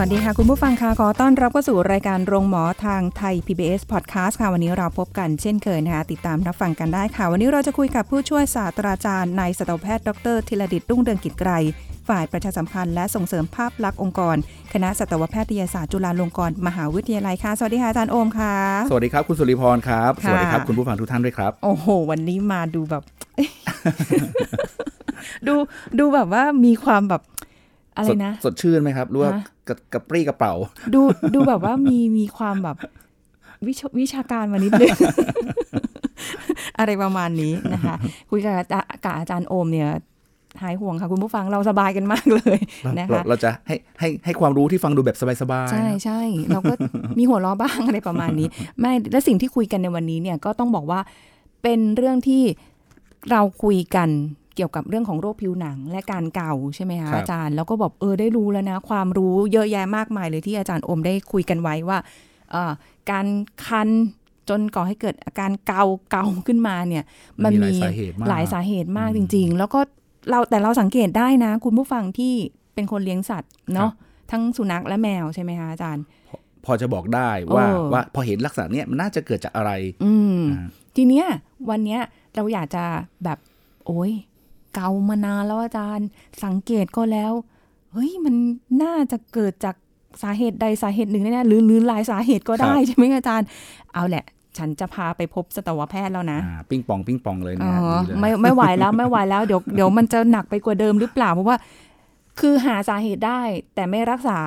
วัสดีค่ะ คุณผู้ฟังค่ะขอต้อนรับเข้าสู่รายการโรงหมอทางไทย PBS Podcast ค่ะ วันนี้เราพบกันเช่นเคยนะคะติดตามรับฟังกันได้ค่ะ วันนี้เราจะคุยกับผู้ช่วยศาสตราจารย์นายสัตวแพทย์ดรธีรดิตรุ่งเรืองกิจไกรฝ่ายประชาสัมพันธ์และส่งเสริมภาพลักษณ์องค์กร คณะสัตวแพทยศาสตร์จุฬาลงกรณ์มหาวิทยาลัยค่ะ สวัสดีค่ะอาจารย์โอมค่ะ สวัสดีครับคุณสุริพรครับค่ะสวัสดีครับคุณผู้ฟังทุกท่านด้วยครับ โอ้โห วันนี้มาดูแบบ ดูดูแบบว่ามีความแบบอะไรสดนะ สดชื่นไหมครับหรือว่าฮะ กระกระปรี้กระเป๋า ดูดูแบบว่ามีมีความแบบวิชวิชาการมานิดนึงอะไรประมาณนี้นะคะ คุยกับอาจารย์กับอาจารย์โอมเนี่ยหายห่วงค่ะคุณผู้ฟังเราสบายกันมากเลยนะเราคะเราจะให้ให้ให้ความรู้ที่ฟังดูแบบสบายๆ ใช่นะใช่เราก็มีหัวเราะบ้างอะไรประมาณนี้ ไม่และสิ่งที่คุยกันในวันนี้เนี่ยก็ต้องบอกว่าเป็นเรื่องที่เราคุยกัน เกี่ยวกับเรื่องของโรคผิวหนังและการเก่าใช่ไหมคะอาจารย์แล้วก็บอกเออได้รู้แล้วนะ ความรู้เยอะแยะมากมายเลยที่อาจารย์โอมได้คุยกันไว้ว่าเอ่อการคันจนก่อให้เกิดอาการเกาเกาขึ้นมาเนี่ย มันหมีลายสาเหตุมากหลายสาเหตุมากจริง ๆ แล้วก็เราแต่เราสังเกตได้นะ คุณผู้ฟังที่เป็นคนเลี้ยงสัตว์เนาะทั้งสุนัขและแมวใช่ไหมคะอาจารย์ พอจะบอกได้ว่าเออว่าพอเห็นลักษณะเนี้ยมันน่าจะเกิดจากอะไร อืมอ่าทีเนี้ยวันเนี้ยเราอยากจะแบบ โอ้ย เกามานานแล้วอาจารย์ สังเกตก็แล้ว เฮ้ยมันน่าจะเกิดจากสาเหตุใดสาเหตุหนึ่งแน่ๆหรือหรือหลายสาเหตุก็ได้ใช่ไหมอาจารย์ เอาแหละ ฉันจะพาไปพบสัตวแพทย์แล้วนะอ่าปิ้งปองปิ้งปองเลยอ๋นะอดีเลยไม่ไม่ไหวแล้วไม่ไหวแล้วเดี๋ยวเดี๋ยวมันจะหนักไปกว่าเดิมหรือเปล่าเพราะว่า คือหาสาเหตุได้ แต่ไม่รักษา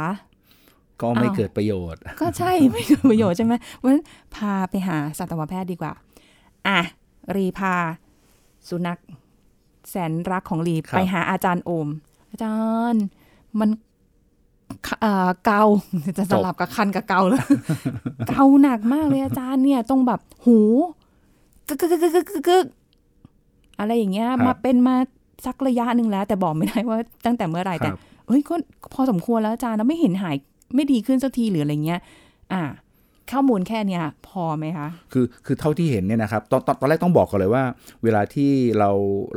ก็ไม่อ้าวเกิดประโยชน์ ก็ใช่ไม่เกิดประโยชน์ใช่ไหมเพราะฉะนั้นพาไปหาสัตวแพทย์ดีกว่า อะรีพา สุนัข แสนรักของรีครับไปหาอาจารย์โอม อาจารย์มันเอ่อเกาจะสลับกับคันกับเกาเลยเกาหนักมากเลยอาจารย์เนี่ยตรงแบบหูกึกกึกกึกกึกกึกกึกอะไรอย่างเงี้ย มาเป็นมาสักระยะหนึ่งแล้ว แต่บอกไม่ได้ว่าตั้งแต่เมื่อไหร่คแต่รับเอ้ยก็พอสมควรแล้วอาจารย์แล้วไม่เห็นหายไม่ดีขึ้นสักทีหรืออะไรเงี้ย อ่า ข้อมูลแค่เนี้ยพอไหมคะคือคือเท่าที่เห็นเนี่ยนะครับตอนตอนตอนแรกต้องบอกก่อนเลยว่า เวลาที่เรา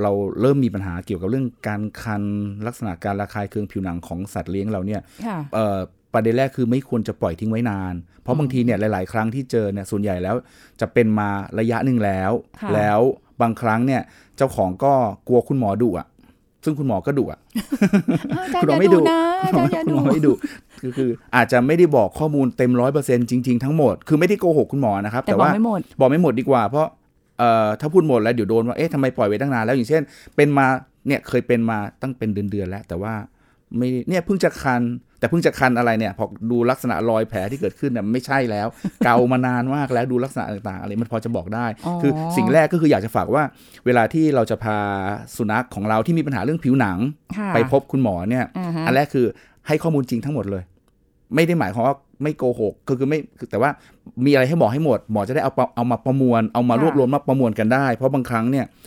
เราเริ่มมีปัญหาเกี่ยวกับเรื่องการคันลักษณะการระคายเคืองผิวหนังของสัตว์เลี้ยงเราเนี่ยค่ะเอ่อประเด็นแรกคือไม่ควรจะปล่อยทิ้งไว้นาน เพราะบางทีเนี่ยหลาย ๆ ครั้งที่เจอเนี่ยส่วนใหญ่แล้วจะเป็นมาระยะหนึ่งแล้วค่ะแล้วบางครั้งเนี่ยเจ้าของก็กลัวคุณหมอดุอะ ซึ่งคุณหมอก็ดุอะอาจารคุณย์หมออไม่ย่าดูดุนะอาคุณหมจาอรย์อย่าคุณดูหมอไม่ดุคือคืออาจจะไม่ได้บอกข้อมูลเต็มร้อยเปอร์เซ็นต์จริง ๆ ทั้งหมด คือไม่ได้โกหกคุณหมอนะครับ แต่แต่บอกว่าไม่หมดบอกไม่หมดดีกว่า เพราะเอ่อถ้าพูดหมดแล้วเดี๋ยวโดนว่าเอ๊ะทำไมปล่อยไว้ตั้งนานแล้วอย่างเช่น เป็นมาเนี่ยเคยเป็นมาตั้งเป็นเดือนๆแล้ว แต่ว่าไม่เนี่ยเพิ่งจะคัน แต่เพิ่งจะคันอะไรเนี่ยพอดูลักษณะรอยแผลที่เกิดขึ้นเนี่ยไม่ใช่แล้ว เกามานานมากแล้วดูลักษณะต่างๆอะไรมันพอจะบอกได้อ๋อคือสิ่งแรกก็คืออยากจะฝากว่า เวลาที่เราจะพาสุนัขของเราที่มีปัญหาเรื่องผิวหนังค่ะไปพบคุณหมอเนี่ยอ่าฮะอันแรกคือให้ข้อมูลจริงทั้งหมดเลย ไม่ได้หมายความว่าไม่โกหกก็คือไม่คือแต่ว่ามีอะไรให้หมอให้หมด หมอจะได้เอาปะเอามาประมวลเอามารวบรวมมาประมวลกันได้ เพราะบางครั้งเนี่ยเอ่อ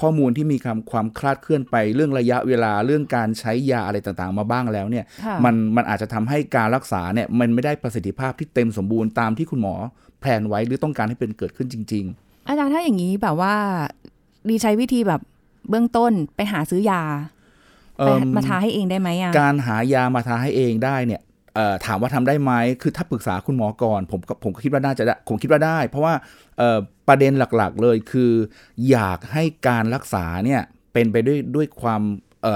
ข้อมูลที่มีความความคลาดเคลื่อนไปเรื่องระยะเวลาเรื่องการใช้ยาอะไรต่างๆ มาบ้างแล้วเนี่ยค่ะมันมันอาจจะทำให้การรักษาเนี่ยมันไม่ได้ประสิทธิภาพที่เต็มสมบูรณ์ตามที่คุณหมอแพลนไว้หรือต้องการให้เป็นเกิดขึ้นจริงอาจารย์ถ้าอย่างนี้แบบว่าดีใช้วิธีแบบเบื้องต้นไปหาซื้อยาๆไปเอิ่มมาทาให้เองได้ไหมอะการหายามาทาให้เองได้เนี่ยเอ่อ ถามว่าทำได้ไหมคือถ้าปรึกษาคุณหมอก่อน ผมผมก็คิดว่าน่าจะได้ผมคิดว่าได้ เพราะว่าประเด็นหลักๆเลยคือ อยากให้การรักษาเนี่ยเป็นไปด้วยด้วยความ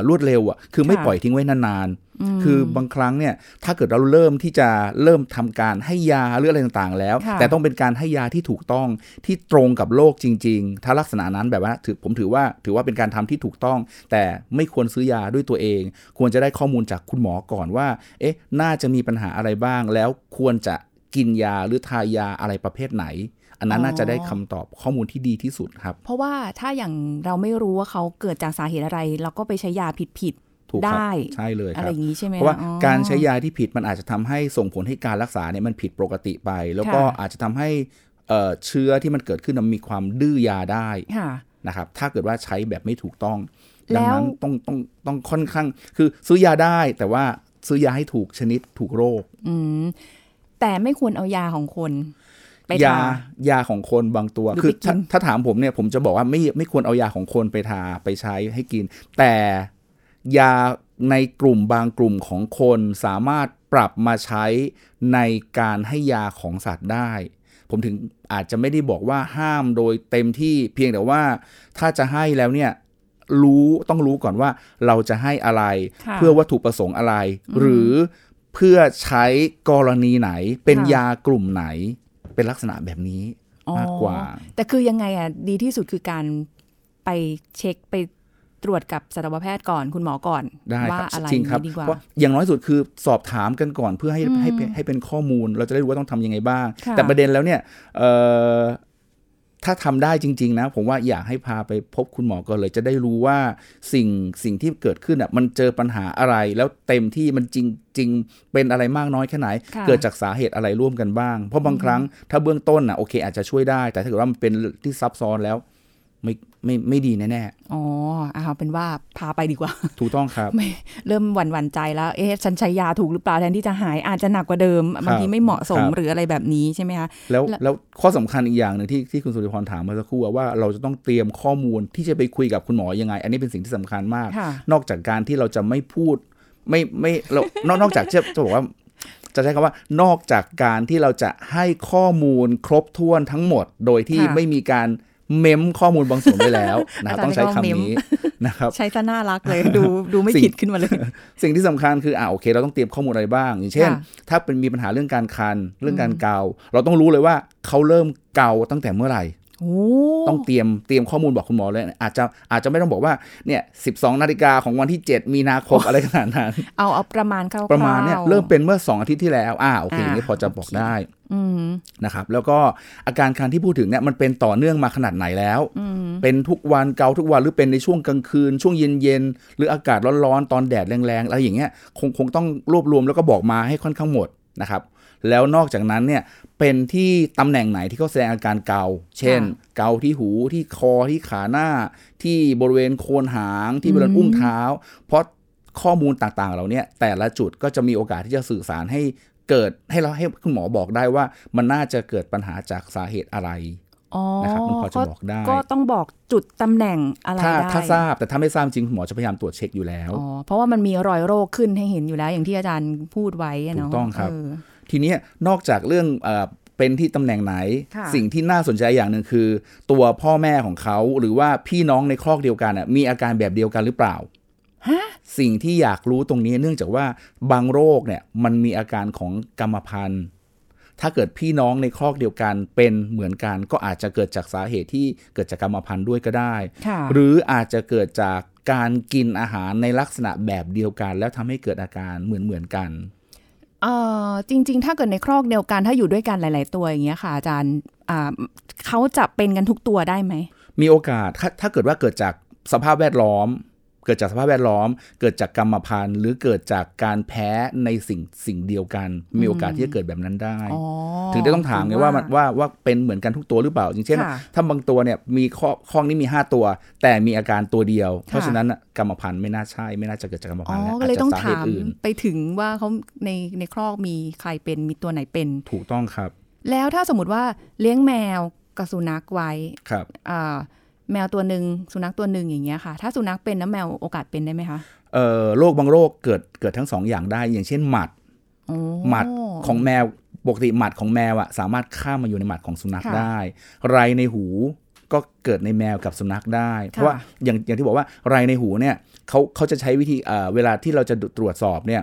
รวดเร็วอะคือไม่ค่ะปล่อยทิ้งไว้นานๆ คือบางครั้งเนี่ยถ้าเกิดเราเริ่มที่จะเริ่มทำการให้ยาหรืออะไรต่างๆ แล้วค่ะแต่ต้องเป็นการให้ยาที่ถูกต้องที่ตรงกับโรคจริง ๆ ถ้าลักษณะนั้นแบบว่าถือผมถือว่าถือว่าเป็นการทำที่ถูกต้อง แต่ไม่ควรซื้อยาด้วยตัวเอง ควรจะได้ข้อมูลจากคุณหมอก่อนว่า เอ๊ะน่าจะมีปัญหาอะไรบ้าง แล้วควรจะกินยาหรือทายาอะไรประเภทไหน อันนั้นอ๋อน่าจะได้คำตอบข้อมูลที่ดีที่สุดครับ เพราะว่าถ้าอย่างเราไม่รู้ว่าเขาเกิดจากสาเหตุอะไร เราก็ไปใช้ยาผิดผิดๆถูกครับได้ใช่เลยคอะไรรับอย่างนี้ใช่ไหมเพราะว่าอ๋อการใช้ยาที่ผิดมันอาจจะทำให้ส่งผลให้การรักษาเนี่ยมันผิดปกติไป แล้วก็ค่ะอาจจะทำให้เอ่อเชื้อที่มันเกิดขึ้นมันมีความดื้อยาได้ค่ะนะครับถ้าเกิดว่าใช้แบบไม่ถูกต้องแล้ดังวนั้นต้องต้องต้องค่อนข้าง คือซื้อยาได้แต่ว่าซื้อยาให้ถูกชนิดถูกโรค อืมแต่ไม่ควรเอายาของคน ไปยาทายาของคนบางตัวหรือคือไปกินถ้าถ้าถามผมเนี่ยผมจะบอกว่าไม่ไม่ควรเอายาของคนไปทาไปใช้ให้กิน แต่ยาในกลุ่มบางกลุ่มของคนสามารถปรับมาใช้ในการให้ยาของสัตว์ได้ ผมถึงอาจจะไม่ได้บอกว่าห้ามโดยเต็มที่เพียงแต่ว่าถ้าจะให้แล้วเนี่ยรู้ต้องรู้ก่อนว่าเราจะให้อะไรค่ะเพื่อวัตถุประสงค์อะไร หรือเพื่อใช้กรณีไหนเป็นค่ะยากลุ่มไหน เป็นลักษณะแบบนี้อ๋อมากกว่า แต่คือยังไงอะดีที่สุดคือการไปเช็คไปตรวจกับสัตวแพทย์ก่อนคุณหมอก่อนได้ว่าครับอะไรจริงครับดีกว่าเพราะอย่างน้อยสุดคือสอบถามกันก่อนเพื่อให้อืมให้เป็นให้เป็นข้อมูล เราจะได้รู้ว่าต้องทำยังไงบ้างค่ะแต่ประเด็นแล้วเนี่ยเอ่อ ถ้าทำได้จริง ๆ นะ ผมว่าอยากให้พาไปพบคุณหมอก่อนเลย จะได้รู้ว่าสิ่งสิ่งที่เกิดขึ้นอะมันเจอปัญหาอะไร แล้วเต็มที่มันจริงจริงเป็นอะไรมากน้อยแค่ไหนค่ะเกิดจากสาเหตุอะไรร่วมกันบ้าง เพราะบางครั้งถ้าเบื้องต้นอะโอเคอาจจะช่วยได้ แต่ถ้าเกิดว่ามันเป็นที่ซับซ้อนแล้วไม่ ไม่ไม่ดีแน่อ๋อเอาเป็นว่าพาไปดีกว่าๆถูกต้องครับไม่เริ่มหวั่นหวั่นใจแล้ว เอ๊ะฉันใช้ยาถูกหรือเปล่าแทนที่จะหายอาจจะหนักกว่าเดิม บางทีไม่เหมาะสมครับหรืออะไรแบบนี้ใช่ไหมคะแล้วแล้วแล้วข้อสำคัญอีกอย่างหนึ่งที่ที่คุณสุริพรถามเมื่อสักครู่อะว่าเราจะต้องเตรียมข้อมูลที่จะไปคุยกับคุณหมอยังไง อันนี้เป็นสิ่งที่สำคัญมากค่ะนอกจากการที่เราจะไม่พูด ไม่ไม่เรานอกนอกจากจะจะบอกว่าจะใช้คำว่านอกจากการที่เราจะให้ข้อมูลครบถ้วนทั้งหมด โดยที่ค่ะไม่มีการ เมมข้อมูลบางส่วนไว้แล้วนะครับอาจารย์ต้องใช้ไม่ต้องเมมคำนี้นะครับใช้ซะน่ารักเลยดูดูไม่สิ่งผิดขึ้นมาเลย สิ่งที่สำคัญคืออ่าโอเค เราต้องเตรียมข้อมูลอะไรบ้าง อย่างเช่นค่ะถ้าเป็นมีปัญหาเรื่องการคันเรื่องการเกา เราต้องรู้เลยว่าเขาเริ่มเกาตั้งแต่เมื่อไหร่โอ้ ต้องเตรียมเตรียมข้อมูลบอกคุณหมอเลยอาจจะอาจจะไม่ต้องบอกว่าเนี่ย12นาฬิกาของวันที่ 7 มีนาคมอะไรขนาดนั้น เอาเอาประมาณคร่าวๆประมาณเนี่ยเริ่มเป็นเมื่อ 2 อาทิตย์ที่แล้วอ่าโอเคอ่าอย่างนี้พอจะบอกได้อืมนะครับ แล้วก็อาการคันที่พูดถึงเนี่ยมันเป็นต่อเนื่องมาขนาดไหนแล้วอืมเป็นทุกวันเกาทุกวันหรือเป็นในช่วงกลางคืน ช่วงเย็นๆหรืออากาศร้อนๆตอนแดดแรงๆอะไรอย่างเงี้ยคงคงต้องรวบรวมแล้วก็บอกมาให้ค่อนข้างหมดนะครับ แล้วนอกจากนั้นเนี่ยเป็นที่ตำแหน่งไหนที่เขาแสดงอาการเกา เช่น เกาที่หูที่คอที่ขาหน้า ที่บริเวณโคนหางที่บริเวณอุ้งเท้า เพราะข้อมูลต่างๆ เหล่าเนี้ยแต่ละจุดก็จะมีโอกาสที่จะสื่อสารให้เกิดให้เราให้คุณหมอบอกได้ว่ามันน่าจะเกิดปัญหาจากสาเหตุอะไรอ๋อนะครับมันพอจะบอกได้ ก็ต้องบอกจุดตำแหน่งอะไรถ้าได้ ถ้าทราบแต่ถ้าไม่ทราบจริงคุณหมอจะพยายามตรวจเช็คอยู่แล้วอ๋อเพราะว่ามันมีรอยโรคขึ้นให้เห็นอยู่แล้วอย่างที่อาจารย์พูดไว้อะเนาะถูกต้องครับเทีเนี้ยนอกจากเรื่องเออเป็นที่ตำแหน่งไหนค่ะสิ่งที่น่าสนใจอย่างหนึ่งคือ ตัวพ่อแม่ของเขาหรือว่าพี่น้องในครอกเดียวกันน่ะมีอาการแบบเดียวกันหรือเปล่าฮะสิ่งที่อยากรู้ตรงนี้เนื่องจากว่าบางโรคเนี่ยมันมีอาการของกรรมพันธุ์ ถ้าเกิดพี่น้องในครอกเดียวกันเป็นเหมือนกัน ก็อาจจะเกิดจากสาเหตุที่เกิดจากกรรมพันธุ์ด้วยก็ได้ค่ะหรืออาจจะเกิดจากการกินอาหารในลักษณะแบบเดียวกัน แล้วทำให้เกิดอาการเหมือนเหมือนๆกัน เอ่อจริง ๆ ถ้าเกิดในครอกเดียวกันถ้าอยู่ด้วยกันหลาย ๆ ตัวอย่างเงี้ยค่ะ อาจารย์อ่าเขาจะเป็นกันทุกตัวได้ไหม มีโอกาสถ้าถ้าเกิดว่าเกิดจากสภาพแวดล้อม เกิดจากสภาพแวดล้อม เกิดจากกรรมพันธุ์ หรือเกิดจากการแพ้ในสิ่งสิ่งเดียวกัน มีโอกาสที่จะเกิดแบบนั้นได้อ๋อถึงได้ต้องถามไงว่ามันว่าว่าเป็นเหมือนกันทุกตัวหรือเปล่าอย่างเช่นค่ะถ้าบางตัวเนี่ยมีข้อข้องนี้มี 5 ตัว แต่มีอาการตัวเดียว เพราะค่ะฉะนั้นน่ะกรรมพันธุ์ไม่น่าใช่ ไม่น่าจะเกิดจากกรรมอ๋พัอนธุ์แล้วก็เลยต้องจจะสถามเหตุอื่นไปถึงว่าเขาในในครอกมีใครเป็นมีตัวไหนเป็น ถูกต้องครับ แล้วถ้าสมมติว่าเลี้ยงแมวกับสุนัขไว้ครับอ่า แมวตัวหนึ่งสุนัขตัวหนึ่งอย่างเงี้ยค่ะ ถ้าสุนัขเป็นแล้วแมวโอกาสเป็นได้ไหมคะเอ่อโรคบางโรคเกิดเกิดทั้งสองอย่างได้อย่างเช่นหมัดโอ้หมัดของแมวปกติหมัดของแมวอะสามารถข้ามมาอยู่ในหมัดของสุนัขค่ะได้ ไรในหูก็เกิดในแมวกับสุนัขได้ เพราะว่าอย่างอย่างที่บอกว่าไรในหูเนี่ยเขาเขาจะใช้วิธีเอ่อเวลาที่เราจะตรวจสอบเนี่ย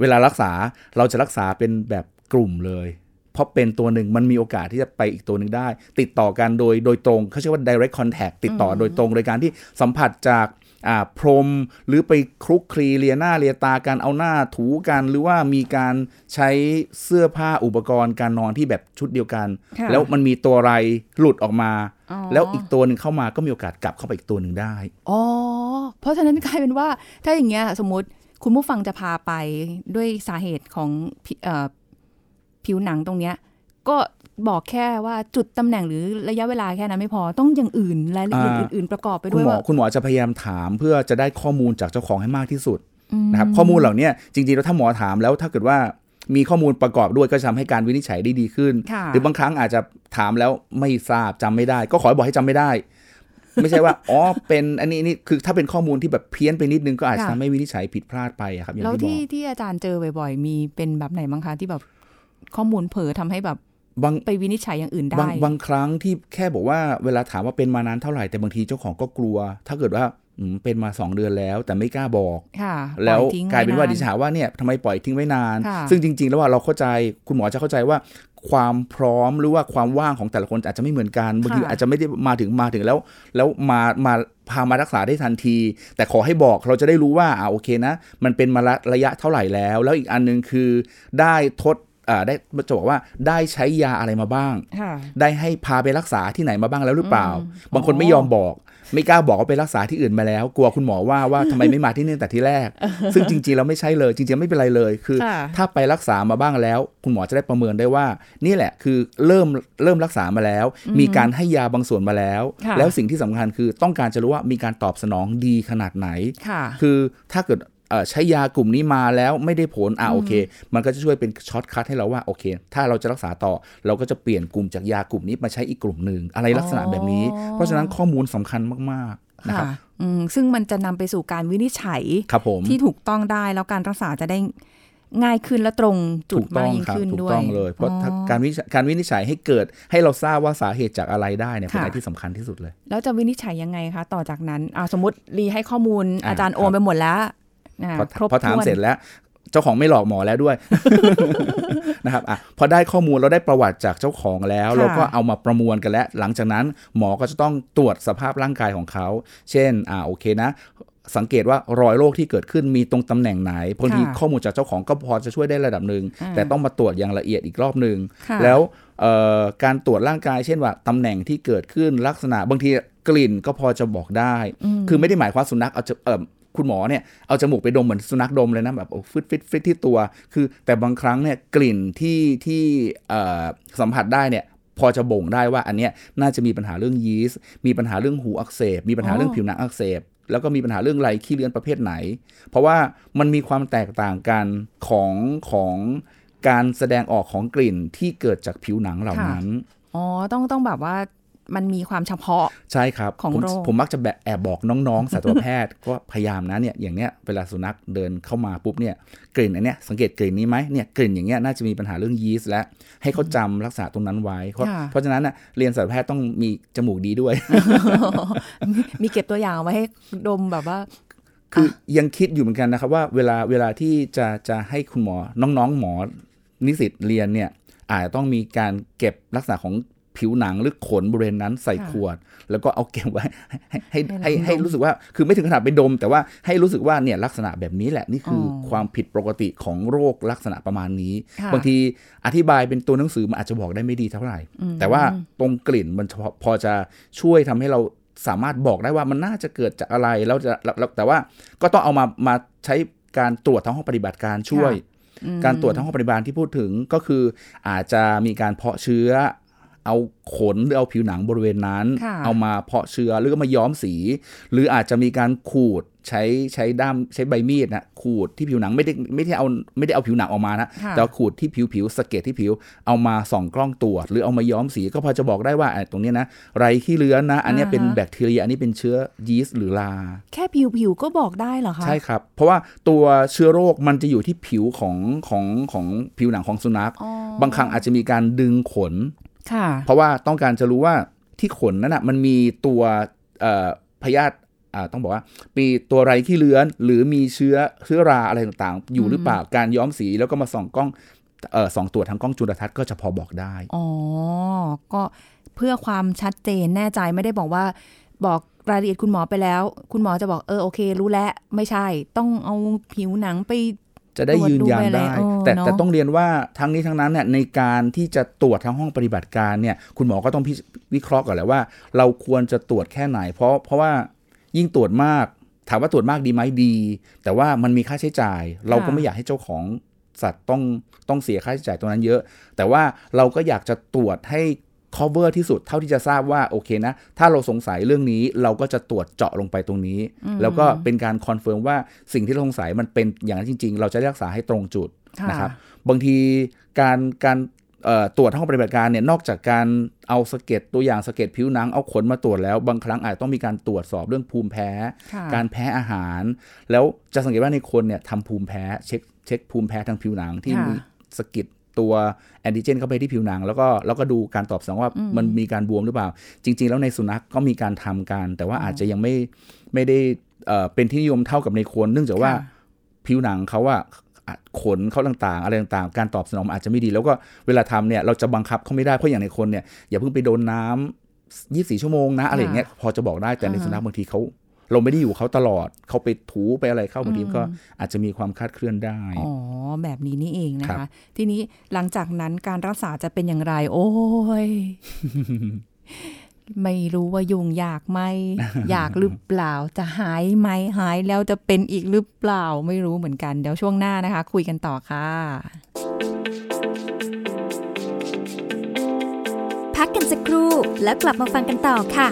เวลารักษาเราจะรักษาเป็นแบบกลุ่มเลย เพราะเป็นตัวหนึ่งมันมีโอกาสที่จะไปอีกตัวหนึ่งได้ ติดต่อกันโดยโดยตรงเขาเรียกว่า direct contact ติดต่อโดยตรงโดยการที่สัมผัสจากอ่าพรมหรือไปคลุกคลีเลียหน้าเลียตากันเอาหน้าถูกันหรือว่ามีการใช้เสื้อผ้าอุปกรณ์การนอนที่แบบชุดเดียวกันค่ะแล้วมันมีตัวไรหลุดออกมาอ๋อแล้วอีกตัวหนึ่งเข้ามาก็มีโอกาสกลับเข้าไปอีกตัวหนึ่งได้อ๋อเพราะฉะนั้นกลายเป็นว่าถ้าอย่างเงี้ยสมมติคุณผู้ฟังจะพาไปด้วยสาเหตุของ ผิเอ่อผิวหนังตรงเนี้ยก็บอกแค่ว่าจุดตำแหน่งหรือระยะเวลาแค่นั้นไม่พอต้องอย่างอื่นรายละเอียดอ่าอื่นๆประกอบไปคุด้ณวยหมอว่าคุณหมอจะพยายามถามเพื่อจะได้ข้อมูลจากเจ้าของให้มากที่สุดมนะครับข้อมูลเหล่าเนี้ยจริงๆแล้วถ้าหมอถามแล้วถ้าเกิดว่ามีข้อมูลประกอบด้วยก็จะทำให้การวินิจฉัยได้ดีขึ้นค่ะหรือบางครั้งอาจจะถามแล้วไม่ทราบจำไม่ได้ ก็ขอให้บอกให้จำไม่ได้ ไม่ใช่ว่าอ๋อเป็นอันนี้นี่คือถ้าเป็นข้อมูลที่แบบเพี้ยนไปนิดนึงก็อาจจะค่ะทำให้วินิจฉัยผิดพลาดไปอะครับอย่างแล้วที่บที่อกที่อาจารย์เจอบ่อยๆมีเป็นแบบไหนบ้างคะที่แบบ ข้อมูลเผลอทำให้แบบบางไปวินิจฉัยอย่างอื่นได้บางบางครั้งที่แค่บอกว่าเวลาถามว่าเป็นมานานเท่าไหร่แต่บางทีเจ้าของก็กลัว ถ้าเกิดว่าอืมเป็นมาสองเดือนแล้ว แต่ไม่กล้าบอกค่ะแล้วปอยทิ้งกลายเป็นว่าไดิฉันหาว่าเนี่ยทำไมปล่อยทิ้งไว้นานค่ะซึ่งจริง ๆ แล้วว่าเราเข้าใจคุณหมอจะเข้าใจว่า ความพร้อมหรือว่าความว่างของแต่ละคนอาจจะไม่เหมือนกันบางทีอาจจะไม่ได้มาถึงมาถึงแล้ว แล้วมามาพามารักษาได้ทันที แต่ขอให้บอกเราจะได้รู้ว่าอ่าโอเคนะ มันเป็นมาระระยะเท่าไหร่แล้ว แล้วอีกอันหนึงคือได้ทดอ่า ได้จะบอกว่าได้ใช้ยาอะไรมาบ้างค่ะได้ให้พาไปรักษาที่ไหนมาบ้างแล้วหรือเปล่าอืมบางคนอ๋อไม่ยอมบอก ไม่กล้าบอกว่าไปรักษาที่อื่นมาแล้ว กลัวคุณหมอว่าว่าทำไมไม่มาที่นี่ตั้งแต่ที่แรก ซึ่งจริงๆเราไม่ใช่เลย จริงๆไม่เป็นไรเลย คือค่ะถ้าไปรักษามาบ้างแล้ว คุณหมอจะได้ประเมินได้ว่า นี่แหละคือเริ่มเริ่มรักษามาแล้ว มีการให้ยาบางส่วนมาแล้วค่ะแล้วสิ่งที่สำคัญคือต้องการจะรู้ว่ามีการตอบสนองดีขนาดไหนค่ะคือถ้าเกิดเอ่อ ใช้ยากลุ่มนี้มาแล้วไม่ได้ผลอ่าโอเค มันก็จะช่วยเป็น shortcut ให้เราว่าโอเค ถ้าเราจะรักษาต่อเราก็จะเปลี่ยนกลุ่มจากยากลุ่มนี้มาใช้อีกกลุ่มหนึ่งอะไรลักษณะแบบนี้อ๋อเพราะฉะนั้นข้อมูลสำคัญมากๆนะครับค่ะอืมซึ่งมันจะนำไปสู่การวินิจฉัยครับผมที่ถูกต้องได้แล้วการรักษาจะได้ง่ายขึ้นและตรงจุดถูกต้มาอกงยิ่งครับขึ้นถูกด้วยต้องเลย เพราะถ้าอ๋อการวินิจฉัยการวินิจฉัยให้เกิดให้เราทราบว่าสาเหตุจากอะไรได้เนี่ยเป็นค่ะอะไรที่สำคัญที่สุดเลย แล้วจะวินิจฉัยยังไงคะ ต่อจากนั้นอ่าสมมติรีให้ข้อมูลอ่าอาจารย์ครับโอนไปหมดแล้วนะ พอครบพอถามถ้วนเสร็จแล้วเจ้าของไม่หลอกหมอแล้วด้วยนะครับอะพอได้ข้อมูลเราได้ประวัติจากเจ้าของแล้วค่ะเราก็เอามาประมวลกันแล้ว หลังจากนั้นหมอก็จะต้องตรวจสภาพร่างกายของเขา เช่นอ่าโอเคนะ สังเกตว่ารอยโรคที่เกิดขึ้นมีตรงตำแหน่งไหนบางทีค่ะข้อมูลจากเจ้าของก็พอจะช่วยได้ระดับหนึ่งอ่าแต่ต้องมาตรวจอย่างละเอียดอีกรอบหนึ่งค่ะแล้วเอ่อการตรวจร่างกาย เช่นว่าตำแหน่งที่เกิดขึ้นลักษณะบางทีกลิ่นก็พอจะบอกได้ คือไม่ได้หมายความสุนัขเอาจะเออ คุณหมอเนี่ยเอาจมูกไปดมเหมือนสุนัขดมเลยนะแบบโอ้ฟึดฟิตฟิตที่ตัว คือแต่บางครั้งเนี่ยกลิ่นที่ที่เอ่อสัมผัสได้เนี่ยพอจะบ่งได้ว่าอันเนี้ยน่าจะมีปัญหาเรื่องยีสต์มีปัญหาเรื่องหูอักเสบ มีปัญหาอ๋อเรื่องผิวหนังอักเสบ แล้วก็มีปัญหาเรื่องไรขี้เลือนประเภทไหน เพราะว่ามันมีความแตกต่างกันของของการแสดงออกของกลิ่นที่เกิดจากผิวหนังเหล่านั้นอ๋อต้องต้องแบบว่า มันมีความเฉพาะใช่ครับของผมโรคผมมักจะแบบแอบบอกน้องๆสัตวแพทย์ก็พยายามนะเนี่ยอย่างเนี้ยเวลาสุนัขเดินเข้ามาปุ๊บเนี่ยกลิ่นอันเนี้ยสังเกตกลิ่นนี้ไหมเนี่ยกลิ่นอย่างเงี้ยน่าจะมีปัญหาเรื่องยีสต์และให้เขาจำรักษาตรงนั้นไว้ เพราะค่ะเพราะฉะนั้นน่ะเรียนสัตวแพทย์ต้องมีจมูกดีด้วย มีเก็บตัวอย่างเอาไว้ให้ดมแบบว่าคือยังคิดอยู่เหมือนกันนะครับว่าเวลาเวลาที่จะจะให้คุณหมอน้องๆหมอนิสิตเรียนเนี่ยอาจจะต้องมีการเก็บลักษณะของ ผิวหนังหรือขนบริเวณนั้นใส่ค่ะขวด แล้วก็เอาเก็บไว้ให้ให้ให้ให้เราดมให้รู้สึกว่าคือไม่ถึงขนาดไปดม แต่ว่าให้รู้สึกว่าเนี่ยลักษณะแบบนี้แหละนี่คือออความผิดปกติของโรคลักษณะประมาณนี้ค่ะบางทีอธิบายเป็นตัวหนังสือมันอาจจะบอกได้ไม่ดีเท่าไหร่ แต่ว่าตรงกลิ่นมันพอพอจะช่วยทำให้เราสามารถบอกได้ว่ามันน่าจะเกิดจากอะไรแล้วจะแล้วแล้วแต่ว่าก็ต้องเอามามาใช้การตรวจทั้งห้องปฏิบัติการช่วย การตรวจทั้งห้องปฏิบัติการที่พูดถึงก็คืออาจจะมีการเพาะเชื้อ เอาขนหรือเอาผิวหนังบริเวณนั้นค่ะเอามาเพาะเชื้อหรือก็มาย้อมสี หรืออาจจะมีการขูดใช้ใช้ด้ามใช้ใบมีดนะขูดที่ผิวหนังไม่ได้ไม่ได้เอาไม่ได้เอาผิวหนังออกมานะค่ะแต่ว่าขูดที่ผิวผิวสะเก็ดที่ผิวเอามาส่องกล้องตรวจ หรือเอามาย้อมสีก็พอจะบอกได้ว่าไอ้ตรงเนี้ยนะ ไรขี้เลื้อนนะ อันเนี้ยเป็นอ่าฮะแบคทีเรียอันนี้เป็นเชื้อยีสต์หรือลา แค่ผิวผิวๆก็บอกได้เหรอคะใช่ครับ เพราะว่าตัวเชื้อโรคมันจะอยู่ที่ผิวของของของผิวหนังของสุนัขอ๋อบางครั้งอาจจะมีการดึงขนค่ะ เพราะว่าต้องการจะรู้ว่าที่ขนนั้นนะมันมีตัวเอ่อพยาธิอ่าต้องบอกว่ามีตัวไรขี้เลื้อน หรือมีเชื้อเชื้อราอะไรต่างๆ อยู่หรือเปล่าการย้อมสีแล้วก็มาส่องกล้องเอ่อส่องตรวจทางกล้องจุลทรรศน์ก็จะพอบอกได้ อ๋อ ก็เพื่อความชัดเจนแน่ใจไม่ได้บอกว่าบอกรายละเอียดคุณหมอไปแล้ว คุณหมอจะบอกเออโอเค รู้แล้วไม่ใช่ ต้องเอาผิวหนังไป จะได้ยืนยันได้ตรวจดูไปเลยแต่เออเนอะแต่ต้องเรียนว่าทั้งนี้ทั้งนั้นเนี่ยในการที่จะตรวจทั้งห้องปฏิบัติการเนี่ยคุณหมอก็ต้องพิวิเคราะห์ก่อนแหละว่า เราควรจะตรวจแค่ไหน เพราะเพราะว่ายิ่งตรวจมาก ถามว่าตรวจมากดีไหมดี แต่ว่ามันมีค่าใช้จ่าย เราก็ไม่อยากให้เจ้าของสัตว์ต้องต้องเสียค่าใช้จ่ายตรงนั้นเยอะ แต่ว่าเราก็อยากจะตรวจให้ cover ที่สุดเท่าที่จะทราบว่าโอเคนะ ถ้าเราสงสัยเรื่องนี้เราก็จะตรวจเจาะลงไปตรงนี้ แล้วก็เป็นการ confirm ว่าสิ่งที่เราสงสัยมันเป็นอย่างนั้นจริง ๆ เราจะได้รักษาให้ตรงจุดค่ะนะครับบางทีการการเอ่อตรวจห้องปฏิบัติการเนี่ยนอกจากการเอาสะเก็ดตัวอย่างสะเก็ดผิวหนังเอาขนมาตรวจแล้วบางครั้งอาจต้องมีการตรวจสอบเรื่องภูมิแพ้ค่ะการแพ้อาหาร แล้วจะสังเกตว่าในคนเนี่ยทำภูมิแพ้เช็คเช็คภูมิแพ้ทางผิวหนังที่ค่ะมีสะกิด ตัวแอนติเจนเข้าไปที่ผิวหนัง แล้วก็แล้วก็ดูการตอบสนองว่ามันมีการบวมหรือเปล่า จริง ๆ แล้วในสุนัขก็มีการทำกันแต่ว่าอาจจะยังไม่ไม่ได้เอ่อเป็นที่นิยมเท่ากับในคน เนื่องจากว่าค่ะผิวหนังเขาอะอะขนเขาต่างๆ อะไรต่างๆ การตอบสนองมันอาจจะไม่ดี แล้วก็เวลาทำเนี่ยเราจะบังคับเขาไม่ได้เพราะอย่างในคนเนี่ยอย่าเพิ่งไปโดนน้ำยี่สี่ชั่วโมงนะอะไรอย่างเงี้ยพอจะบอกได้แต่ในสุนัขบางทีเขา เราไม่ได้อยู่กับเขาตลอดเขาไปถูไปอะไรเข้าบางทีก็อาจจะมีความคลาดเคลื่อนได้ อ๋อ แบบนี้นี่เองนะครัคะบทีนี้หลังจากนั้นการรักษาจะเป็นอย่างไร โอ้ยไม่รู้ว่ายุงอยากไหม อยากหรือเปล่าจะหายไหมหายแล้วจะเป็นอีกหรือเปล่าไม่รู้เหมือนกัน เดี๋ยวช่วงหน้านะคะ คุยกันต่อค่ะ พักกันสักครู่แล้วกลับมาฟังกันต่อค่ะ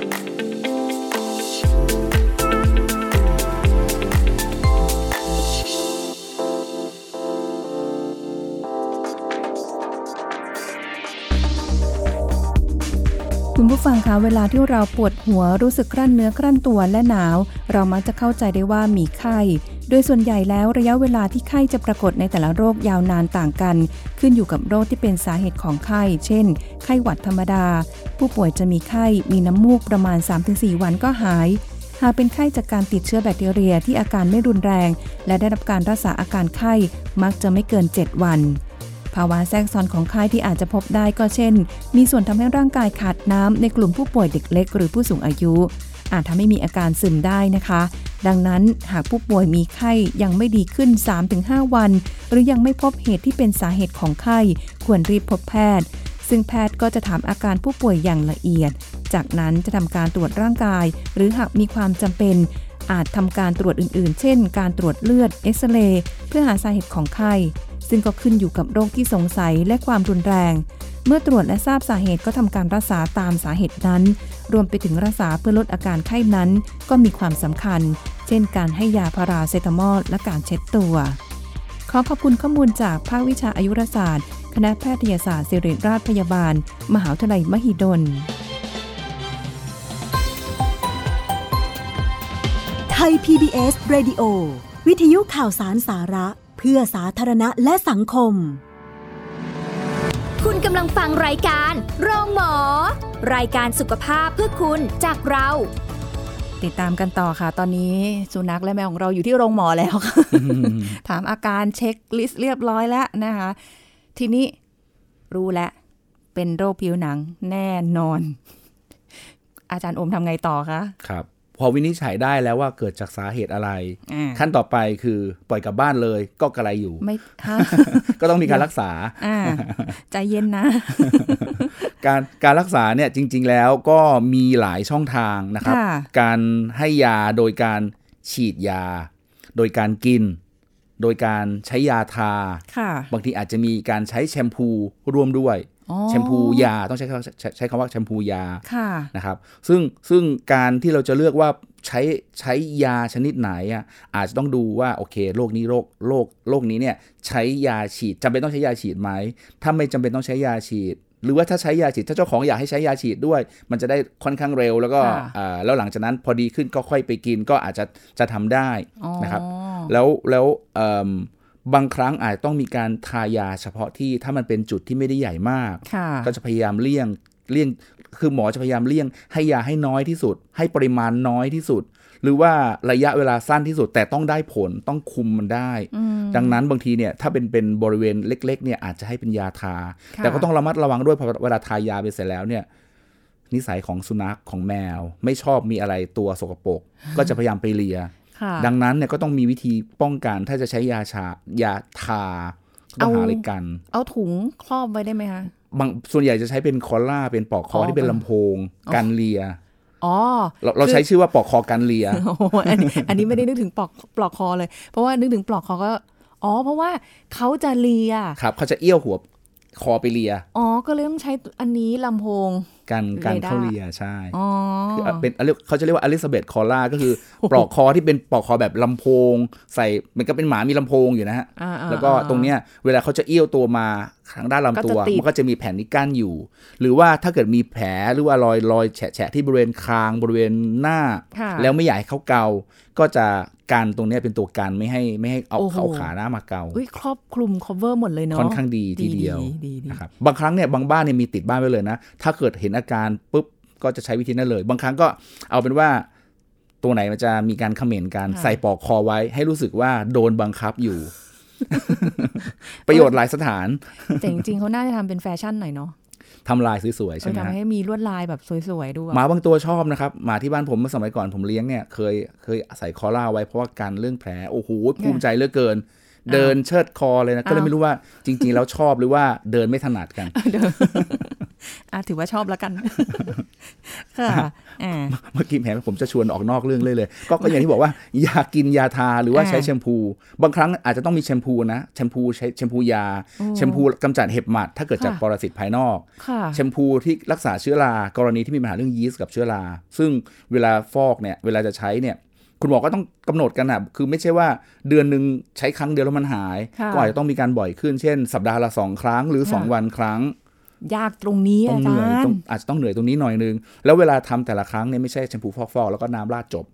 คุณผู้ฟังคะเวลาที่เราปวดหัวรู้สึกครั่นเนื้อครั่นตัวและหนาว เรามักจะเข้าใจได้ว่ามีไข้ โดยส่วนใหญ่แล้วระยะเวลาที่ไข้จะปรากฏในแต่ละโรคยาวนานต่างกัน ขึ้นอยู่กับโรคที่เป็นสาเหตุของไข้ เช่น ไข้หวัดธรรมดา ผู้ป่วยจะมีไข้มีน้ำมูกประมาณ 3-4 วันก็หายหากเป็นไข้จากการติดเชื้อแบคทีเรียที่อาการไม่รุนแรง และได้รับการรักษาอาการไข้มักจะไม่เกิน 7 วัน ภาวะแทรกซ้อนของไข้ที่อาจจะพบได้ก็เช่น มีส่วนทำให้ร่างกายขาดน้ำในกลุ่มผู้ป่วยเด็กเล็กหรือผู้สูงอายุ อาจทำให้มีอาการซึมได้นะคะ ดังนั้นหากผู้ป่วยมีไข้ยังไม่ดีขึ้น 3-5 วัน หรือยังไม่พบเหตุที่เป็นสาเหตุของไข้ ควรรีบพบแพทย์ ซึ่งแพทย์ก็จะถามอาการผู้ป่วยอย่างละเอียด จากนั้นจะทำการตรวจร่างกาย หรือหากมีความจำเป็น อาจทำการตรวจอื่นๆ เช่น การตรวจเลือด เอ็กซเรย์เพื่อหาสาเหตุของไข้ ซึ่งก็ขึ้นอยู่กับโรคที่สงสัยและความรุนแรง เมื่อตรวจและทราบสาเหตุก็ทำการรักษาตามสาเหตุนั้น รวมไปถึงรักษาเพื่อลดอาการไข้นั้น ก็มีความสำคัญ เช่น การให้ยาพาราเซตามอลและการเช็ดตัว ขอขอบคุณข้อมูลจากภาควิชาอายุรศาสตร์ คณะแพทยศาสตร์ศิริราชพยาบาล มหาวิทยาลัยมหิดล ย PBS Radio วิทยุข่าวสารสาระ เพื่อสาธารณะและสังคม คุณกำลังฟังรายการโรงหมอ รายการสุขภาพเพื่อคุณจากเรา ติดตามกันต่อค่ะ ตอนนี้สุนัขและแมวของเราอยู่ที่โรงหมอแล้วค่ะ ถามอาการเช็คลิสต์เรียบร้อยแล้วนะคะ ทีนี้รู้แล้วเป็นโรคผิวหนังแน่นอน อาจารย์โอมทำไงต่อคะ ครับ พอวินิจฉัยได้แล้วว่าเกิดจากสาเหตุอะไรอ่าขั้นต่อไปคือปล่อยกลับบ้านเลยก็กระไรอยู่ ไม่ฮะก็ต้องมีการรักษาอ่าใจเย็นนะ การการรักษาเนี่ยจริง ๆ แล้วก็มีหลายช่องทางนะครับค่ะการให้ยาโดยการฉีดยา โดยการกิน โดยการใช้ยาทาค่ะบางทีอาจจะมีการใช้แชมพูร่วมด้วยอ๋อ แชมพูยาต้องใช้คำใช้ใช้คำว่าแชมพูยาค่ะนะครับ ซึ่งซึ่งการที่เราจะเลือกว่าใช้ใช้ยาชนิดไหนอะอาจจะต้องดูว่าโอเคโรคนี้โรคโรคโรคนี้เนี่ยใช้ยาฉีดจำเป็นต้องใช้ยาฉีดไหมถ้าไม่จำเป็นต้องใช้ยาฉีด หรือว่าถ้าใช้ยาฉีดถ้าเจ้าของอยากให้ใช้ยาฉีดด้วย มันจะได้ค่อนข้างเร็วแล้วก็ค่ะอ่าแล้วหลังจากนั้นพอดีขึ้นก็ค่อยไปกินก็อาจจะจะทำได้อ๋อนะครับ แล้วแล้วเอิ่ม บางครั้งอาจต้องมีการทายาเฉพาะที่ถ้ามันเป็นจุดที่ไม่ได้ใหญ่มากค่ะก็จะพยายามเลี่ยงเลี่ยง คือหมอจะพยายามเลี่ยง ให้ยาให้น้อยที่สุด ให้ปริมาณน้อยที่สุด หรือว่าระยะเวลาสั้นที่สุด แต่ต้องได้ผลต้องคุมมันได้ ดังนั้นบางทีเนี่ยถ้าเป็นเป็นบริเวณเล็ก ๆ เนี่ยอาจจะให้เป็นยาทาค่ะแต่ก็ต้องระมัดระวังด้วยเพราะเวลาทายาไปเสร็จแล้วเนี่ยนิสัยของสุนัขของแมว ไม่ชอบมีอะไรตัวสกปรกก็จะพยายามไปเลียค่ะ ดังนั้นเนี่ยก็ต้องมีวิธีป้องกัน ถ้าจะใช้ยาชายาทาก็ต้องเอาหาอะไรกัน เอาถุงครอบไว้ได้ไหมคะบางส่วนใหญ่จะใช้เป็นคอลล่าเป็นปลอกคอออที่เป็นลำโพงอ๋อกันเลียอ๋อเราเราใช้ชื่อว่าปลอกคอกันเลียโอ้โหอันนี้อันนี้ไม่ได้นึกถึงปลอกปลอกคอเลย เพราะว่านึกถึงปลอกคอก็อ๋อ เพราะว่าเขาจะเลีย ครับเขาจะเอี้ยวหัวคอไปเลีย อ๋อ ก็เลยต้องใช้อันนี้ลำโพง กันกันเรดาร์เข้าเลียใช่อ๋อคือเป็นเรียกเขาจะเรียกว่าอลิซาเบธคอล่าก็คือปลอกคอที่เป็นปลอกคอแบบลำโพง ใส่เหมือนกับเป็นหมามีลำโพงอยู่นะฮะอ่าๆแล้วก็ตรงเนี้ยเวลาเขาจะเอี้ยวตัวมาทางด้านลำตัวก็จะติดมันก็จะมีแผ่นนี้กั้นอยู่ หรือว่าถ้าเกิดมีแผลหรือว่ารอยรอยแฉะแฉะที่บริเวณคางบริเวณหน้าค่ะแล้วไม่อยากให้เขาเกา ก็จะกันตรงเนี้ยเป็นตัวกันไม่ให้ไม่ให้เอาโอ้โหเขาขาหน้ามาเกาอุ้ยครอบคลุม cover หมดเลยเนาะค่อนข้างดีทีเดียวดีดีนะครับบางครั้งเนี่ยบางบ้านเนี่ยมีติดบ้านไว้เลยนะ ถ้าเกิดเห็นอาการปุ๊บก็จะใช้วิธีนั้นเลย บางครั้งก็เอาเป็นว่าตัวไหนมันจะมีการเขม่นกันใส่ปลอกคอไว้ ให้รู้สึกว่าโดนบังคับอยู่ ประโยชน์หลายสถาน แต่จริงๆเขาน่าจะทำเป็นแฟชั่นหน่อยเนาะทำลายสวยๆเอใช่อไหมทำฮะให้มีลวดลายแบบสวยๆดูหอะมาบางตัวชอบนะครับหมาที่บ้านผมเมื่อสมัยก่อนผมเลี้ยงเนี่ยเคยเคยใส่คอล่าไว้เพราะว่าการเรื่องแผลโอ้โหภูมิใจเหลือเกิน เดินเชิดคอเลยนะก็เลยไม่รู้ว่าจริง ๆ แล้วชอบหรือว่าเดินไม่ถนัดกันอะ ถือว่าชอบแล้วกัน ค่ะอ่าเมื่อกี้แหมผมจะชวนออกนอกเรื่องเลยเลย ก็ก็อย่างที่บอกว่า ยากินยาทาหรือว่าอ่าใช้แชมพู บางครั้งอาจจะต้องมีแชมพูนะ แชมพูใช้แชมพูยา แชมพูกำจัดเห็บหมัด ถ้าเกิดจากค่ะปรสิตภายนอกค่ะแชมพูที่รักษาเชื้อรากรณีที่มีปัญหาเรื่องยีสต์กับเชื้อรา ซึ่งเวลาฟอกเนี่ย เวลาจะใช้เนี่ยคุณหมอก็ต้องกำหนดกันนะคือไม่ใช่ว่าเดือนหนึ่งใช้ครั้งเดียวแล้วมันหายค่ะก็อาจจะต้องมีการบ่อยขึ้น เช่น สัปดาห์ละสองครั้งหรือสองค่ะวันครั้ง ยากตรงนี้ต้ออางเหนื่อยจารต้องย์อาจจะต้องเหนื่อยตรงนี้หน่อยนึง แล้วเวลาทำแต่ละครั้งเนี่ยไม่ใช่แชมพูฟอกๆแล้วก็น้ำราดจบ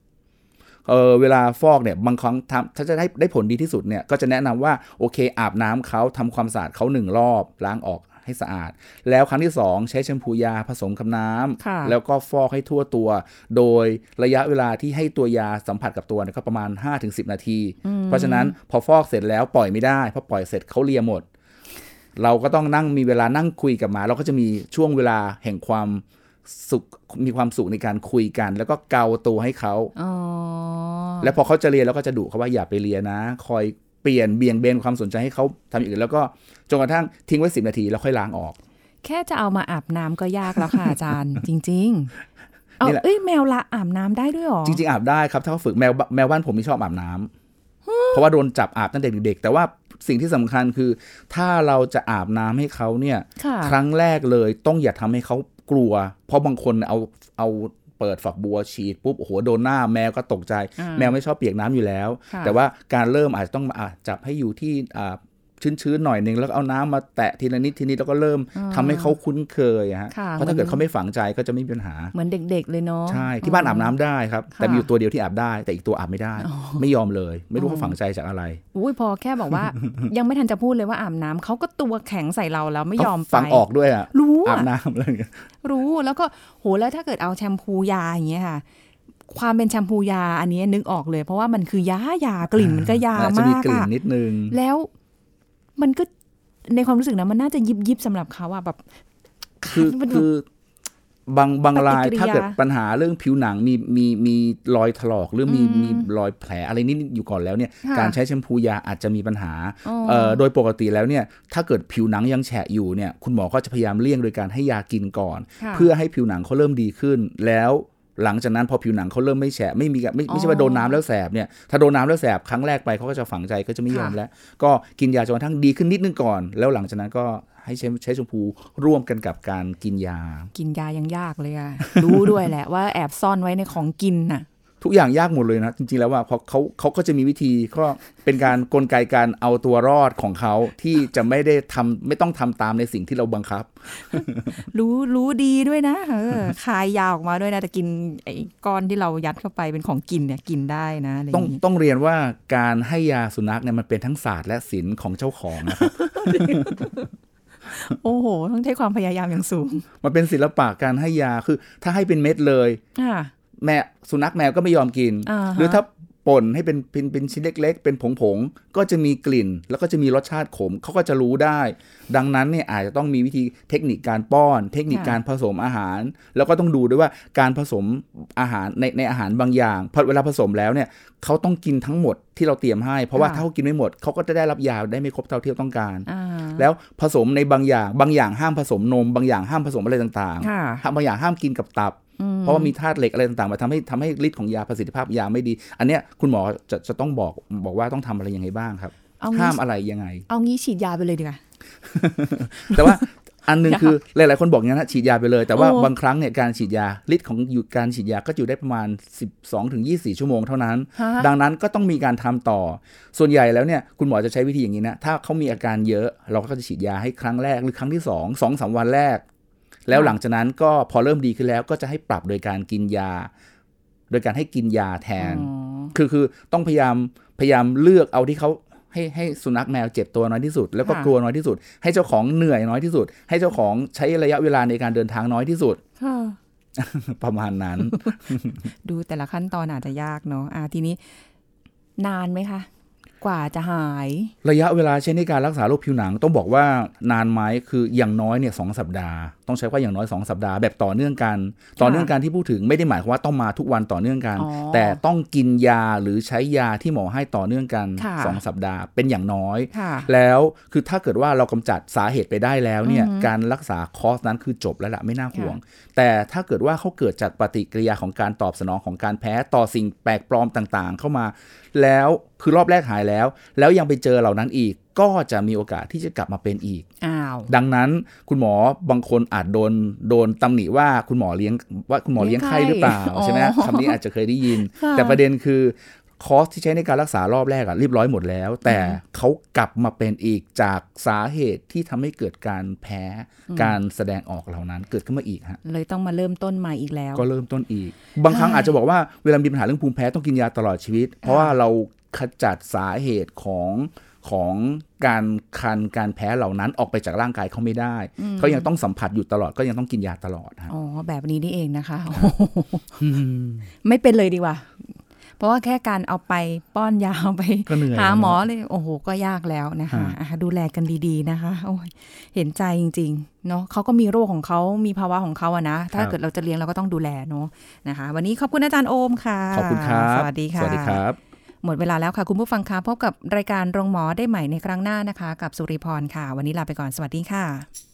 เออเวลาฟอกเนี่ยบางครั้งทำถ้าจะได้ได้ผลดีที่สุดเนี่ยก็จะแนะนำว่าโอเค อาบน้ำเขาทำความสะอาดเขาหนึ่งรอบล้างออกให้สะอาด แล้วครั้งที่สองใช้แชมพูยาผสมกับน้ำค่ะแล้วก็ฟอกให้ทั่วตัว โดยระยะเวลาที่ให้ตัวยาสัมผัสกับตัวเนี่ยก็ประมาณ 5-10 นาที เพราะฉะนั้นพอฟอกเสร็จแล้วปล่อยไม่ได้พอปล่อยเสร็จเขาเลียหมด เราก็ต้องนั่งมีเวลานั่งคุยกับหมา เราก็จะมีช่วงเวลาแห่งความสุขมีความสุขในการคุยกัน แล้วก็เกาตัวให้เขาอ๋อแล้วพอเขาจะเรียนเราก็จะดุเขาว่าอย่าไปเรียนนะ คอยเปลี่ยนเบี่ยงเบนความสนใจให้เขาทำอย่างอื่น แล้วก็จนกระทั่งทิ้งไว้สินาทีแล้วค่อยล้างออก แค่จะเอามาอาบน้ำก็ยากแล้วค่ะอาจารย์ จริง ๆ เอานี่แหละเอ้ยแมวละอาบน้ำได้ด้วยเหรอจริงๆอาบได้ครับถ้าเขาฝึกแมวแมวบ้านผมนี่ชอบอาบน้ำ เพราะว่าโดนจับอาบตั้งแต่เด็กๆแต่ว่าสิ่งที่สำคัญคือ ถ้าเราจะอาบน้ำให้เขาเนี่ยค่ะครั้งแรกเลยต้องอย่าทำให้เขากลัว เพราะบางคนเอาเอาเปิดฝักบัวฉีดปุ๊บโอ้โหโดนหน้าแมวก็ตกใจอ่าแมวไม่ชอบเปียกน้ำอยู่แล้วค่ะแต่ว่าการเริ่มอาจจะต้องอะจับให้อยู่ที่อ่า ชื้นๆหน่อยหนึ่งแล้วก็เอาน้ำมาแตะทีละนิดทีนี้แล้วก็เริ่มทำให้เขาคุ้นเคยอะฮะค่ะเพราะถ้าเกิดเขาไม่ฝังใจก็จะไม่มีปัญหาเหมือนเด็ก ๆ เลยเนาะใช่ที่บ้านอาบน้ำได้ครับค่ะแต่มีอยู่ตัวเดียวที่อาบได้ แต่อีกตัวอาบไม่ได้ ไม่ยอมเลย ไม่รู้เขาฝังใจจากอะไรอุ้ยพอแค่บอกว่า ยังไม่ทันจะพูดเลยว่าอาบน้ำเขาก็ตัวแข็งใส่เราแล้วไม่ยอมเขาไปฟังออกด้วยอะรู้อาอะบน้ำอะไรอย่างเงี้ยรู้แล้วก็โหแล้วถ้าเกิดเอาแชมพูยาอย่างเงี้ยค่ะความเป็นแชมพูยาอันนี้นึกออกเลย เพราะว่ามันคือยายากลิ่นมันก็ยาอาจจะมามีกกลิ่นอะนิดนึงแล้ว มันก็ในความรู้สึกนะมันน่าจะยิบยิบๆสำหรับเขาอะแบบ คือมันคือบางบางรายปฏิกิริยาถ้าเกิดปัญหาเรื่องผิวหนังมีมีมีรอยถลอกหรือมีอืมมีรอยแผลอะไรนิดๆอยู่ก่อนแล้วเนี่ยค่ะการใช้แชมพูยาอาจจะมีปัญหาอ๋อเอ่อโดยปกติแล้วเนี่ย ถ้าเกิดผิวหนังยังแฉะอยู่เนี่ย คุณหมอก็จะพยายามเลี่ยงโดยการให้ยากินก่อนค่ะเพื่อให้ผิวหนังเขาเริ่มดีขึ้นแล้ว หลังจากนั้นพอผิวหนังเขาเริ่มไม่แฉะไม่มีไม่ไม่ใช่ว่าโดนน้ำแล้วแสบเนี่ยถ้าโดนน้ำแล้วแสบครั้งแรกไปเขาก็จะฝังใจก็จะไม่ยอมค่ะแล้ว ก็กินยาจนกระทั่งดีขึ้นนิดนึงก่อน แล้วหลังจากนั้นก็ให้ใช้ใช้ชมพูร่วมกันกับการกินยา กินยายังยากเลยอะรู้ด้วยแหละว่าแอบซ่อนไว้ในของกินน่ะ ทุกอย่างยากหมดเลยนะ จริง ๆ แล้วว่าเพราะเขาเขาก็จะมีวิธีก็เป็นการกลไกการเอาตัวรอดของเขาที่จะไม่ได้ทำไม่ต้องทำตามในสิ่งที่เราบังคับ รู้รู้ดีด้วยนะเออคายยาออกมาด้วยนะแต่กินไอ้ก้อนที่เรายัดเข้าไปเป็นของกินเนี่ยกินได้นะอะไรอต้องย่างนี้ต้องเรียนว่าการให้ยาสุนัขเนี่ยมันเป็นทั้งศาสตร์และศิลป์ของเจ้าของนะครับโอ้โห ต้องใช้ความพยายามอย่างสูง มันเป็นศิลปะการให้ยาคือ ถ้าให้เป็นเม็ดเลยอ่า แม่สุนัขแมวก็ไม่ยอมกินอ่าฮะหรือถ้าป่นให้เป็นเป็นเป็นชิ้นเล็ก ๆ เป็นผงๆก็จะมีกลิ่น แล้วก็จะมีรสชาติขมเขาก็จะรู้ได้ ดังนั้นเนี่ยอาจจะต้องมีวิธีเทคนิคการป้อน เทคนิคค่ะการผสมอาหาร แล้วก็ต้องดูด้วยว่าการผสมอาหารในในอาหารบางอย่างพอเวลาผสมแล้วเนี่ยเขาต้องกินทั้งหมดที่เราเตรียมให้ เพราะว่าถ้าเขากินไม่หมดเขาก็จะได้รับยาได้ไม่ครบเท่าที่ต้องการอ่าแล้วผสมในบางอย่างบางอย่างห้ามผสมนม บางอย่างห้ามผสมอะไรต่างค่ะๆห้ามบางอย่างห้ามกินกับตับอืม เพราะว่ามีธาตุเหล็กอะไรต่างๆมาทำให้ทำให้ฤทธิ์ของยาประสิทธิภาพยาไม่ดี อันเนี้ยคุณหมอจะจะต้องบอกบอกว่าต้องทำอะไรยังไงบ้างครับเอางี้ห้ามอะไรยังไง เอางี้ฉีดยาไปเลยดีกว่าแต่ว่าอันหนึงคือหลายๆคนบอกอย่างนั้นนะฉีดยาไปเลย แต่ว่าโอ้บางครั้งเนี่ยการฉีดยาฤทธิ์ของอยู่การฉีดยาก็อยู่ได้ประมาณ 12ถึง24ชั่วโมงเท่านั้นฮะดังนั้นก็ต้องมีการทำต่อ ส่วนใหญ่แล้วเนี่ยคุณหมอจะใช้วิธีอย่างนี้นะ ถ้าเขามีอาการเยอะเราก็จะฉีดยาให้ครั้งแรกหรือครั้งที่2องสองสามวันแรก แล้วหลังจากนั้นก็พอเริ่มดีขึ้นแล้วก็จะให้ปรับโดยการกินยา โดยการให้กินยาแทนอ๋อคือคือต้องพยายามพยายามเลือกเอาที่เขาให้ให้สุนัขแมวเจ็บตัวน้อยที่สุด แล้วก็ค่ะกลัวน้อยที่สุด ให้เจ้าของเหนื่อยน้อยที่สุด ให้เจ้าของใช้ระยะเวลาในการเดินทางน้อยที่สุดค่ะประมาณนั้น ดูแต่ละขั้นตอนอาจจะยากเนาะอ่าทีนี้นานไหมคะ กว่าจะหาย ระยะเวลาใช้ในการรักษาโรคผิวหนังต้องบอกว่านานไหมคืออย่างน้อยเนี่ยสองสัปดาห์ ต้องใช้ว่าอย่างน้อย 2 สัปดาห์แบบต่อเนื่องกัน ต่อเนื่องกันที่พูดถึงไม่ได้หมายความว่าต้องมาทุกวันต่อเนื่องกันอ๋อแต่ต้องกินยาหรือใช้ยาที่หมอให้ต่อเนื่องกันค่ะสองสัปดาห์เป็นอย่างน้อยค่ะแล้วคือถ้าเกิดว่าเรากำจัดสาเหตุไปได้แล้วเนี่ยอือฮึการรักษาคอร์สนั้นคือจบแล้วล่ะไม่น่าห่วง แต่ถ้าเกิดว่าเขาเกิดจากปฏิกิริยาของการตอบสนองของการแพ้ต่อสิ่งแปลกปลอมต่างๆ เข้ามา แล้วคือรอบแรกหายแล้ว แล้วยังไปเจอเหล่านั้นอีก ก็จะมีโอกาสที่จะกลับมาเป็นอีกอ้าวดังนั้นคุณหมอบางคนอาจโดนโดนตำหนิว่าคุณหมอเลี้ยงว่าคุณหมอเลี้ยงไข้หรือเปล่าอ๋อใช่ไหมคำนี้อาจจะเคยได้ยินค่ะแต่ประเด็นคือ คอร์สที่ใช้ในการรักษารอบแรกอะเรียบร้อยหมดแล้ว แต่เขากลับมาเป็นอีกจากสาเหตุที่ทำให้เกิดการแพ้การแสดงออกเหล่านั้นเกิดขึ้นมาอีกฮะเลยต้องมาเริ่มต้นใหม่อีกแล้ว ก็เริ่มต้นอีก บางครั้งอาจจะบอกว่าเวลามีปัญหาเรื่องภูมิแพ้ต้องกินยาตลอดชีวิต เพราะว่าเราขจัดสาเหตุของของการคันการแพ้เหล่านั้นออกไปจากร่างกายเขาไม่ได้ เขายังต้องสัมผัสอยู่ตลอดก็ยังต้องกินยาตลอดฮะอ๋อแบบนี้นี่เองนะคะโอ้โหไม่เป็นเลยดีกว่า เพราะว่าแค่การเอาไปป้อนยาเอาไปก็เหนื่อยหาแล้วหมอเลยโอ้โหก็ยากแล้วนะคะฮะอะดูแลกันดีๆนะคะโอ้ยเห็นใจจริงๆเนาะเขาก็มีโรคของเขามีภาวะของเขาอะนะ ถ้าเกิดเราจะเลี้ยงเราก็ต้องดูแลเนาะนะคะ วันนี้ขอบคุณอาจารย์โอมค่ะขอบคุณครับสวัสดีค่ะสวัสดีครับ หมดเวลาแล้วค่ะ คุณผู้ฟังคะพบกับรายการโรงหมอได้ใหม่ในครั้งหน้านะคะ กับสุริพรค่ะ วันนี้ลาไปก่อนสวัสดีค่ะ